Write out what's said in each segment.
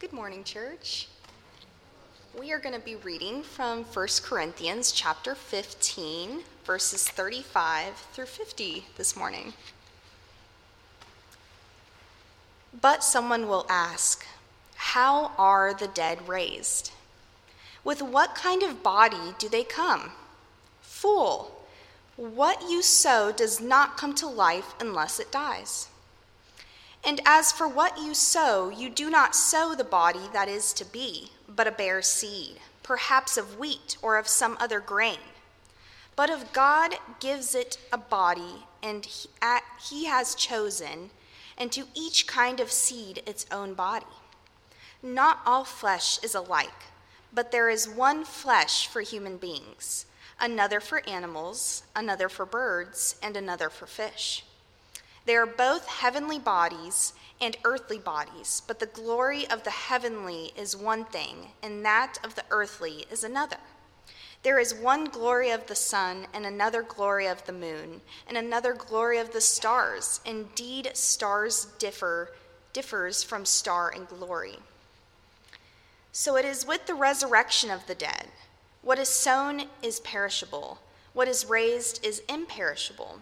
Good morning, church. We are going to be reading from 1 Corinthians chapter 15, verses 35 through 50 this morning. But someone will ask, How are the dead raised? With what kind of body do they come? Fool, what you sow does not come to life unless it dies. And as for what you sow, you do not sow the body that is to be, but a bare seed, perhaps of wheat or of some other grain. But if God gives it a body, and he, he has chosen, and to each kind of seed its own body. Not all flesh is alike, but there is one flesh for human beings, another for animals, another for birds, and another for fish. They are both heavenly bodies and earthly bodies, but the glory of the heavenly is one thing, and that of the earthly is another. There is one glory of the sun, and another glory of the moon, and another glory of the stars. Indeed, stars differ differs from star in glory. So it is with the resurrection of the dead. What is sown is perishable, what is raised is imperishable.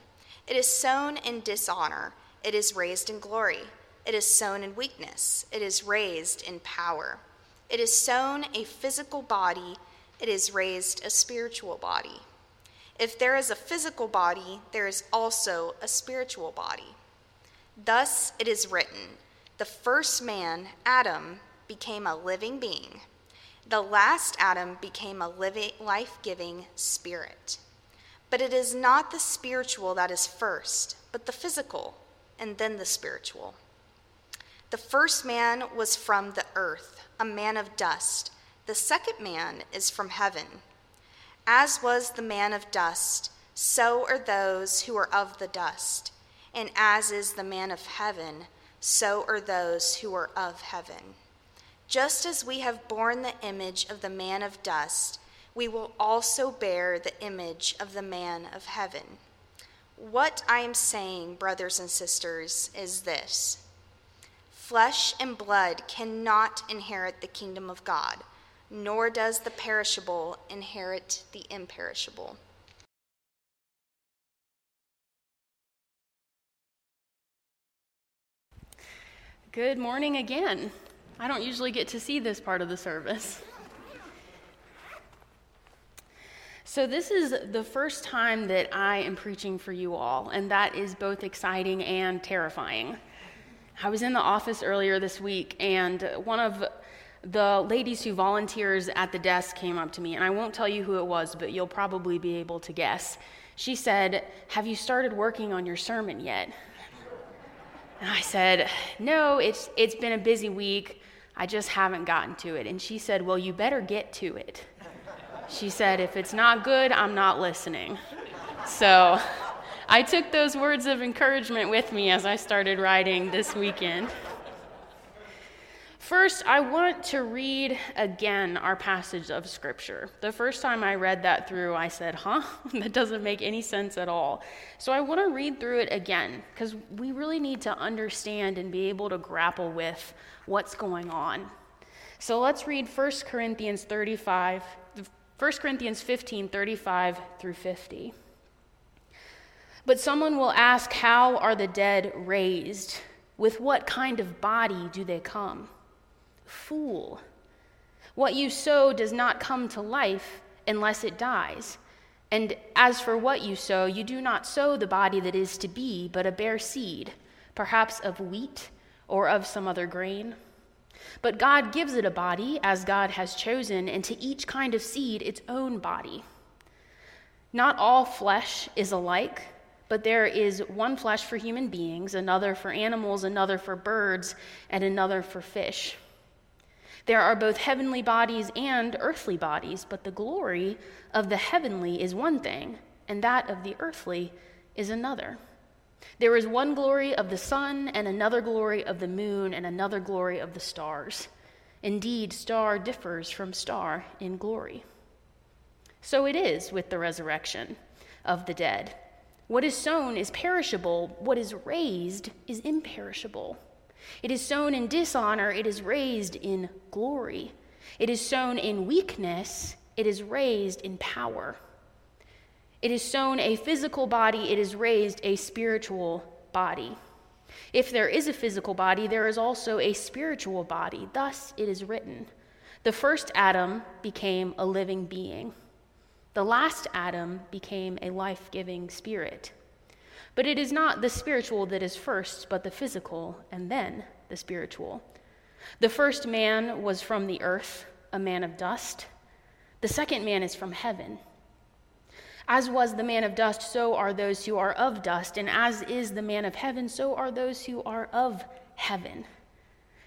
It is sown in dishonor, it is raised in glory. It is sown in weakness, it is raised in power. It is sown a physical body, it is raised a spiritual body. If there is a physical body, there is also a spiritual body. Thus it is written the first man, Adam, became a living being. The last Adam became a living, life giving spirit. But it is not the spiritual that is first, but the physical, and then the spiritual. The first man was from the earth, a man of dust. The second man is from heaven. As was the man of dust, so are those who are of the dust. And as is the man of heaven, so are those who are of heaven. Just as we have borne the image of the man of dust, we will also bear the image of the man of heaven. What I am saying, brothers and sisters, is this flesh and blood cannot inherit the kingdom of God, nor does the perishable inherit the imperishable. Good morning again. I don't usually get to see this part of the service. So, this is the first time that I am preaching for you all, and that is both exciting and terrifying. I was in the office earlier this week, and one of the ladies who volunteers at the desk came up to me, and I won't tell you who it was, but you'll probably be able to guess. She said, Have you started working on your sermon yet? And I said, No, it's, it's been a busy week. I just haven't gotten to it. And she said, Well, you better get to it. She said, If it's not good, I'm not listening. So I took those words of encouragement with me as I started writing this weekend. First, I want to read again our passage of Scripture. The first time I read that through, I said, huh? that doesn't make any sense at all. So I want to read through it again because we really need to understand and be able to grapple with what's going on. So let's read 1 Corinthians 35, 1 Corinthians 15, 35 through 50. But someone will ask, How are the dead raised? With what kind of body do they come? Fool. What you sow does not come to life unless it dies. And as for what you sow, you do not sow the body that is to be, but a bare seed, perhaps of wheat or of some other grain. But God gives it a body as God has chosen, and to each kind of seed its own body. Not all flesh is alike, but there is one flesh for human beings, another for animals, another for birds, and another for fish. There are both heavenly bodies and earthly bodies, but the glory of the heavenly is one thing, and that of the earthly is another. There is one glory of the sun, and another glory of the moon, and another glory of the stars. Indeed, star differs from star in glory. So it is with the resurrection of the dead. What is sown is perishable, what is raised is imperishable. It is sown in dishonor, it is raised in glory. It is sown in weakness, it is raised in power. It is sown a physical body, it is raised a spiritual body. If there is a physical body, there is also a spiritual body. Thus it is written The first Adam became a living being, the last Adam became a life giving spirit. But it is not the spiritual that is first, but the physical, and then the spiritual. The first man was from the earth, a man of dust. The second man is from heaven. As was the man of dust, so are those who are of dust, and as is the man of heaven, so are those who are of heaven.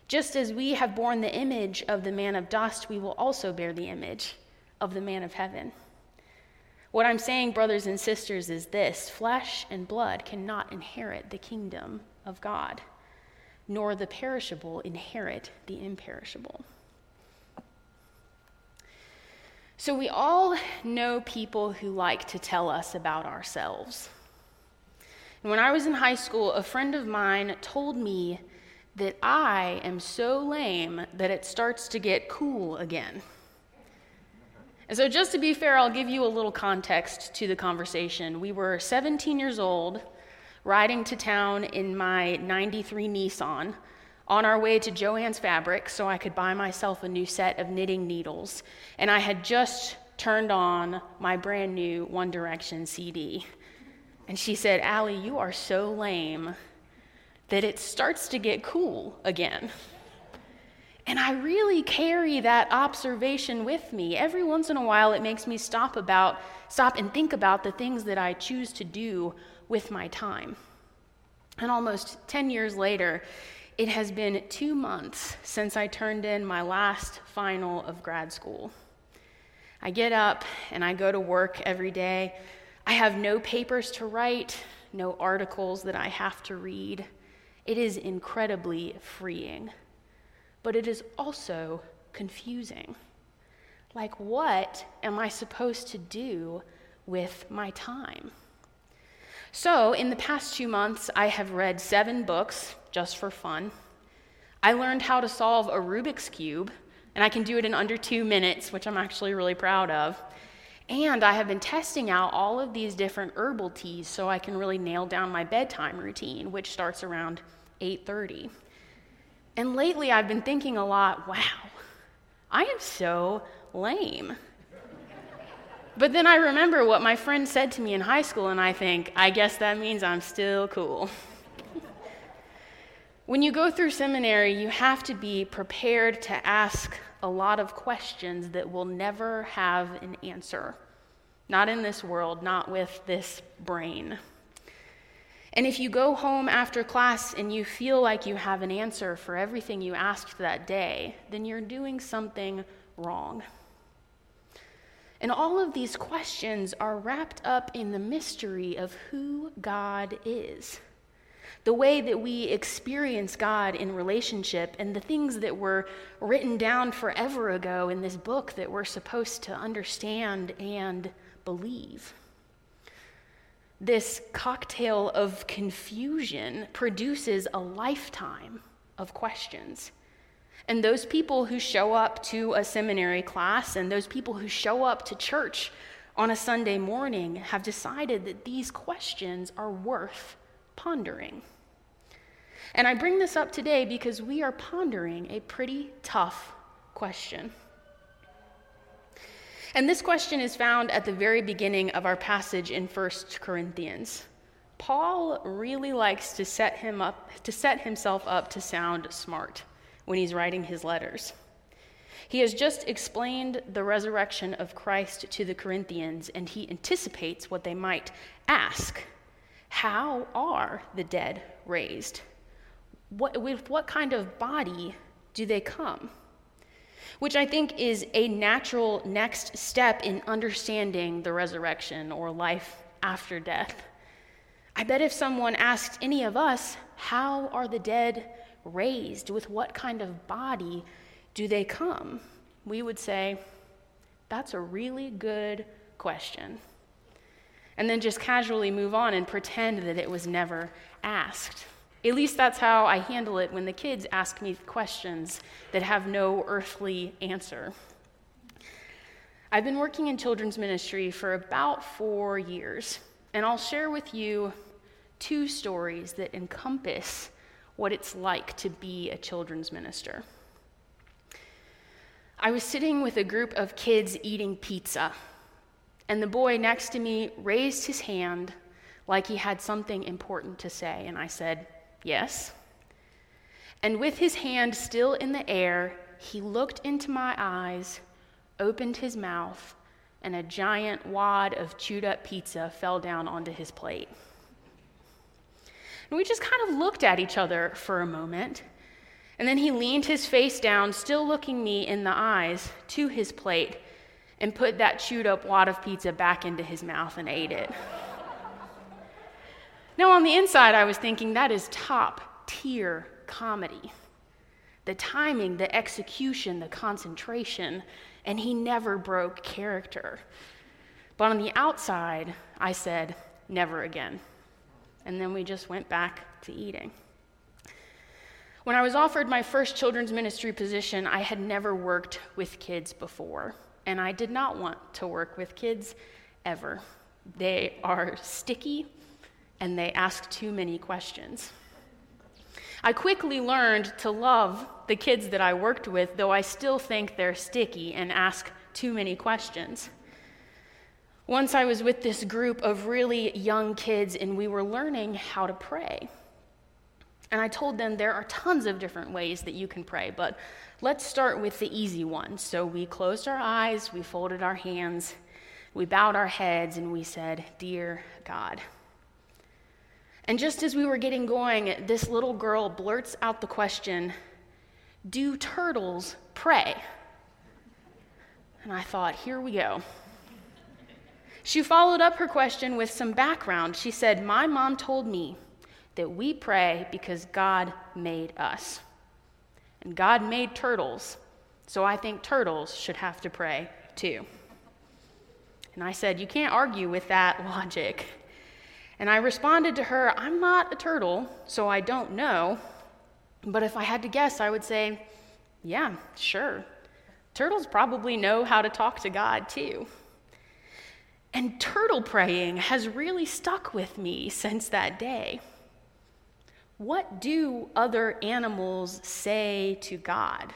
Just as we have borne the image of the man of dust, we will also bear the image of the man of heaven. What I'm saying, brothers and sisters, is this flesh and blood cannot inherit the kingdom of God, nor the perishable inherit the imperishable. So, we all know people who like to tell us about ourselves. And when I was in high school, a friend of mine told me that I am so lame that it starts to get cool again. And so, just to be fair, I'll give you a little context to the conversation. We were 17 years old, riding to town in my 93 Nissan on our way to Jo-Ann's Fabric so I could buy myself a new set of knitting needles. And I had just turned on my brand new One Direction CD. And she said, Allie, you are so lame that it starts to get cool again. And I really carry that observation with me. Every once in a while it makes me stop about stop and think about the things that I choose to do with my time. And almost 10 years later, it has been two months since I turned in my last final of grad school. I get up and I go to work every day. I have no papers to write, no articles that I have to read. It is incredibly freeing, but it is also confusing. Like, what am I supposed to do with my time? So, in the past two months, I have read seven books just for fun. I learned how to solve a Rubik's Cube, and I can do it in under two minutes, which I'm actually really proud of. And I have been testing out all of these different herbal teas so I can really nail down my bedtime routine, which starts around 8:30. And lately I've been thinking a lot, wow, I am so lame. But then I remember what my friend said to me in high school, and I think, I guess that means I'm still cool. When you go through seminary, you have to be prepared to ask a lot of questions that will never have an answer. Not in this world, not with this brain. And if you go home after class and you feel like you have an answer for everything you asked that day, then you're doing something wrong. And all of these questions are wrapped up in the mystery of who God is. The way that we experience God in relationship, and the things that were written down forever ago in this book that we're supposed to understand and believe. This cocktail of confusion produces a lifetime of questions. And those people who show up to a seminary class and those people who show up to church on a Sunday morning have decided that these questions are worth pondering. And I bring this up today because we are pondering a pretty tough question. And this question is found at the very beginning of our passage in 1 Corinthians. Paul really likes to set him up to set himself up to sound smart when he's writing his letters. He has just explained the resurrection of Christ to the Corinthians, and he anticipates what they might ask How are the dead raised? What, with what kind of body do they come? which I think is a natural next step in understanding the resurrection or life after death. I bet if someone asked any of us, How are the dead raised? With what kind of body do they come? We would say, That's a really good question. And then just casually move on and pretend that it was never asked. At least that's how I handle it when the kids ask me questions that have no earthly answer. I've been working in children's ministry for about four years, and I'll share with you two stories that encompass what it's like to be a children's minister. I was sitting with a group of kids eating pizza, and the boy next to me raised his hand like he had something important to say, and I said, Yes. And with his hand still in the air, he looked into my eyes, opened his mouth, and a giant wad of chewed up pizza fell down onto his plate. And we just kind of looked at each other for a moment. And then he leaned his face down, still looking me in the eyes, to his plate and put that chewed up wad of pizza back into his mouth and ate it. Now, on the inside, I was thinking that is top tier comedy. The timing, the execution, the concentration, and he never broke character. But on the outside, I said, never again. And then we just went back to eating. When I was offered my first children's ministry position, I had never worked with kids before, and I did not want to work with kids ever. They are sticky and they ask too many questions. I quickly learned to love the kids that I worked with, though I still think they're sticky and ask too many questions. Once I was with this group of really young kids, and we were learning how to pray. And I told them there are tons of different ways that you can pray, but let's start with the easy one. So we closed our eyes, we folded our hands, we bowed our heads, and we said, Dear God. And just as we were getting going, this little girl blurts out the question Do turtles pray? And I thought, here we go. She followed up her question with some background. She said, My mom told me that we pray because God made us. And God made turtles, so I think turtles should have to pray too. And I said, You can't argue with that logic. And I responded to her, I'm not a turtle, so I don't know. But if I had to guess, I would say, yeah, sure. Turtles probably know how to talk to God too. And turtle praying has really stuck with me since that day. What do other animals say to God?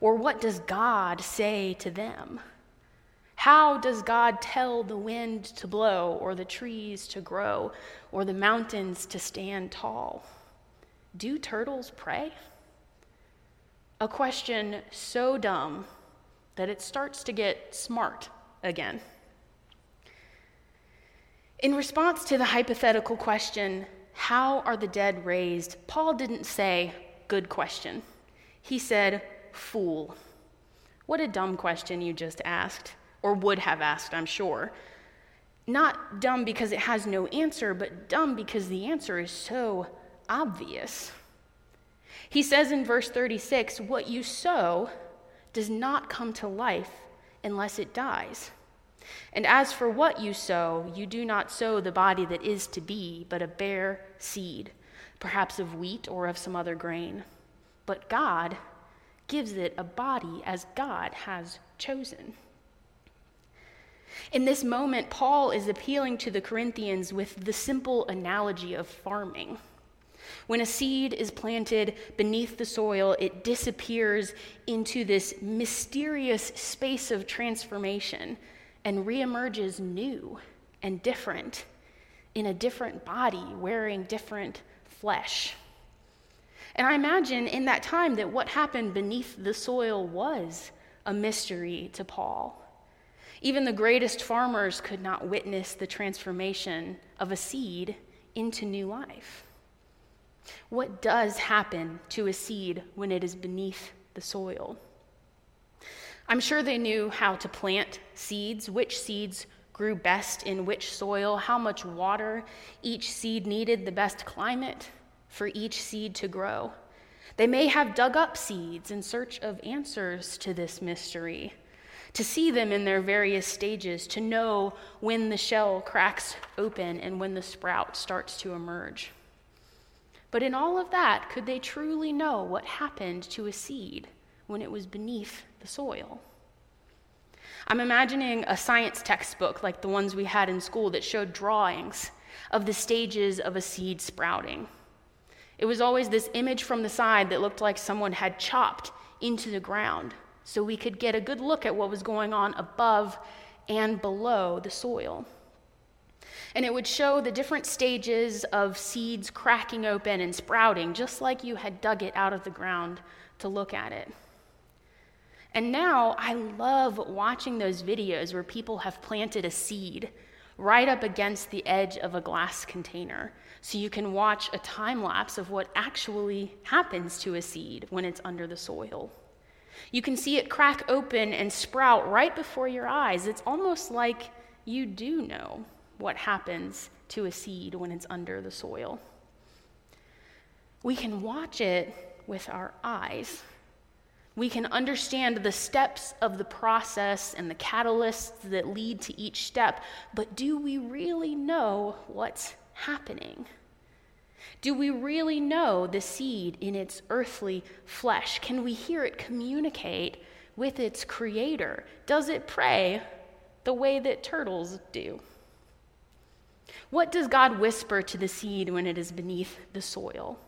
Or what does God say to them? How does God tell the wind to blow, or the trees to grow, or the mountains to stand tall? Do turtles pray? A question so dumb that it starts to get smart again. In response to the hypothetical question, How are the dead raised? Paul didn't say, Good question. He said, Fool. What a dumb question you just asked or would have asked, I'm sure. Not dumb because it has no answer, but dumb because the answer is so obvious. He says in verse 36 what you sow does not come to life unless it dies. And as for what you sow, you do not sow the body that is to be, but a bare seed, perhaps of wheat or of some other grain. But God gives it a body as God has chosen. In this moment, Paul is appealing to the Corinthians with the simple analogy of farming. When a seed is planted beneath the soil, it disappears into this mysterious space of transformation and reemerges new and different in a different body, wearing different flesh. And I imagine in that time that what happened beneath the soil was a mystery to Paul. Even the greatest farmers could not witness the transformation of a seed into new life. What does happen to a seed when it is beneath the soil? I'm sure they knew how to plant seeds, which seeds grew best in which soil, how much water each seed needed, the best climate for each seed to grow. They may have dug up seeds in search of answers to this mystery, to see them in their various stages, to know when the shell cracks open and when the sprout starts to emerge. But in all of that, could they truly know what happened to a seed when it was beneath the soil? I'm imagining a science textbook like the ones we had in school that showed drawings of the stages of a seed sprouting. It was always this image from the side that looked like someone had chopped into the ground so we could get a good look at what was going on above and below the soil. And it would show the different stages of seeds cracking open and sprouting, just like you had dug it out of the ground to look at it. And now I love watching those videos where people have planted a seed right up against the edge of a glass container. So you can watch a time lapse of what actually happens to a seed when it's under the soil. You can see it crack open and sprout right before your eyes. It's almost like you do know what happens to a seed when it's under the soil. We can watch it with our eyes we can understand the steps of the process and the catalysts that lead to each step, but do we really know what's happening? Do we really know the seed in its earthly flesh? Can we hear it communicate with its creator? Does it pray the way that turtles do? What does God whisper to the seed when it is beneath the soil?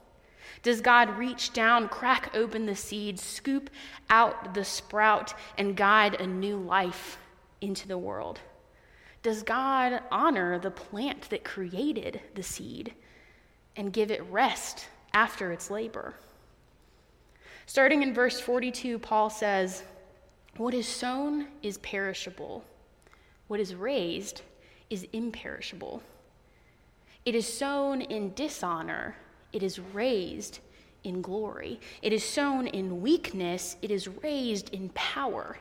Does God reach down, crack open the seed, scoop out the sprout, and guide a new life into the world? Does God honor the plant that created the seed and give it rest after its labor? Starting in verse 42, Paul says, What is sown is perishable, what is raised is imperishable. It is sown in dishonor it is raised in glory. It is sown in weakness, it is raised in power.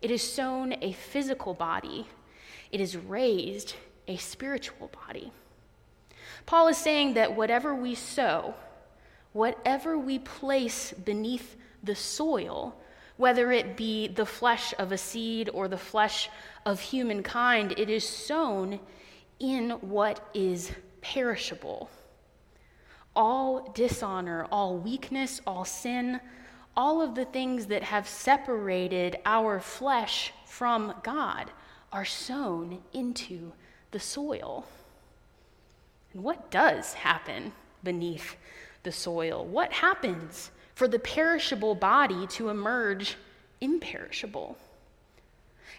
It is sown a physical body, it is raised a spiritual body. Paul is saying that whatever we sow, whatever we place beneath the soil, whether it be the flesh of a seed or the flesh of humankind, it is sown in what is perishable all dishonor, all weakness, all sin, all of the things that have separated our flesh from God are sown into the soil. And what does happen beneath the soil? What happens for the perishable body to emerge imperishable?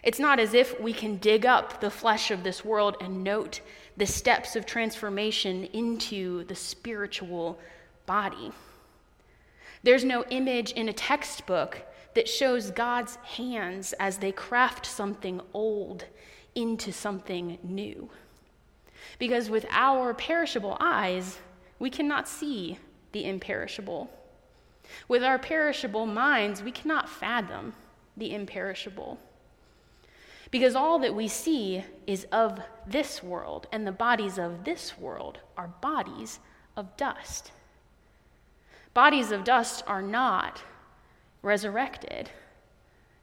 It's not as if we can dig up the flesh of this world and note the steps of transformation into the spiritual body. There's no image in a textbook that shows God's hands as they craft something old into something new. Because with our perishable eyes, we cannot see the imperishable. With our perishable minds, we cannot fathom the imperishable. Because all that we see is of this world, and the bodies of this world are bodies of dust. Bodies of dust are not resurrected.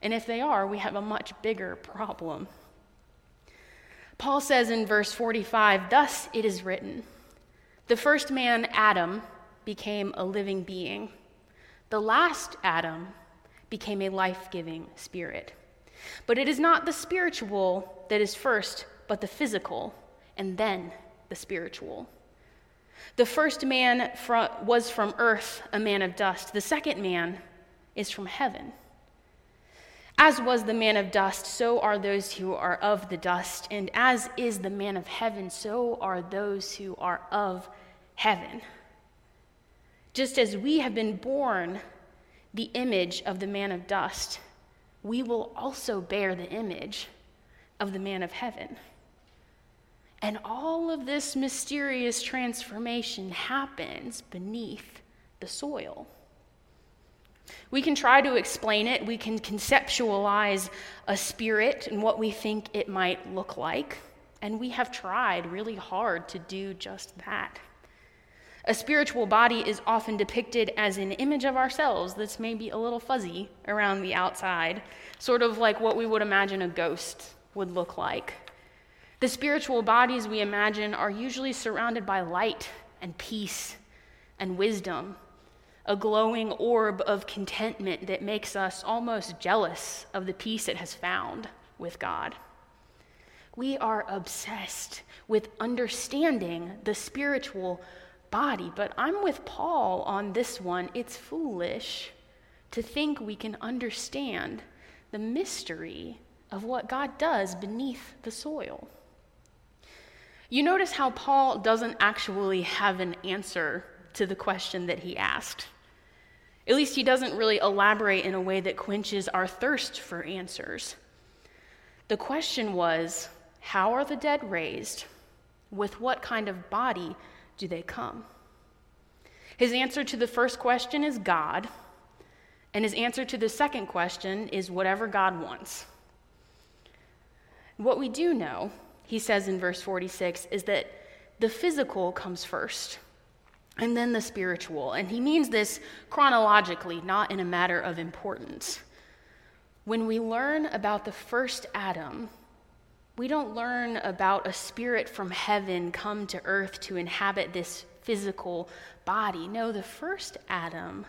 And if they are, we have a much bigger problem. Paul says in verse 45 Thus it is written, the first man, Adam, became a living being, the last Adam became a life giving spirit. But it is not the spiritual that is first, but the physical, and then the spiritual. The first man was from earth, a man of dust. The second man is from heaven. As was the man of dust, so are those who are of the dust. And as is the man of heaven, so are those who are of heaven. Just as we have been born the image of the man of dust, we will also bear the image of the man of heaven. And all of this mysterious transformation happens beneath the soil. We can try to explain it, we can conceptualize a spirit and what we think it might look like, and we have tried really hard to do just that. A spiritual body is often depicted as an image of ourselves that's maybe a little fuzzy around the outside, sort of like what we would imagine a ghost would look like. The spiritual bodies we imagine are usually surrounded by light and peace and wisdom, a glowing orb of contentment that makes us almost jealous of the peace it has found with God. We are obsessed with understanding the spiritual body. But I'm with Paul on this one. It's foolish to think we can understand the mystery of what God does beneath the soil. You notice how Paul doesn't actually have an answer to the question that he asked. At least he doesn't really elaborate in a way that quenches our thirst for answers. The question was How are the dead raised? With what kind of body do they come? His answer to the first question is God, and his answer to the second question is whatever God wants. What we do know, he says in verse 46, is that the physical comes first, and then the spiritual. And he means this chronologically, not in a matter of importance. When we learn about the first Adam, we don't learn about a spirit from heaven come to earth to inhabit this physical body. No, the first Adam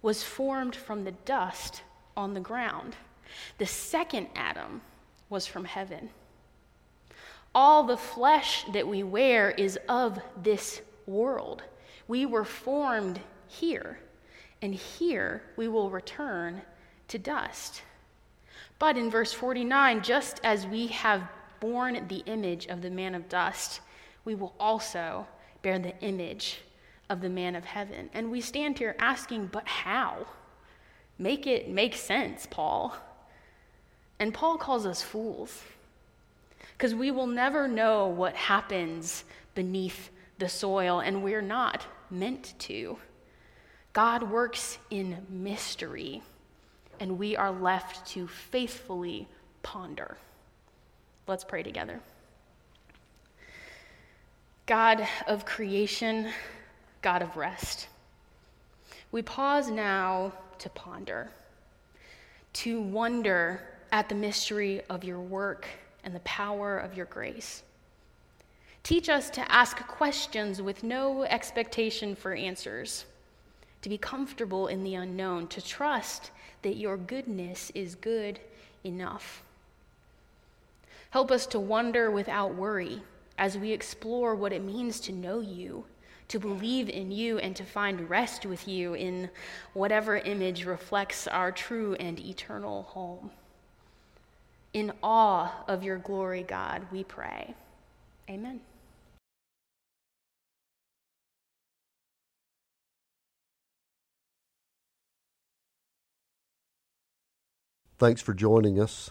was formed from the dust on the ground. The second Adam was from heaven. All the flesh that we wear is of this world. We were formed here, and here we will return to dust. But in verse 49, just as we have borne the image of the man of dust, we will also bear the image of the man of heaven. And we stand here asking, but how? Make it make sense, Paul. And Paul calls us fools because we will never know what happens beneath the soil, and we're not meant to. God works in mystery, and we are left to faithfully ponder. Let's pray together. God of creation, God of rest, we pause now to ponder, to wonder at the mystery of your work and the power of your grace. Teach us to ask questions with no expectation for answers, to be comfortable in the unknown, to trust that your goodness is good enough. Help us to wonder without worry as we explore what it means to know you, to believe in you, and to find rest with you in whatever image reflects our true and eternal home. In awe of your glory, God, we pray. Amen. Thanks for joining us.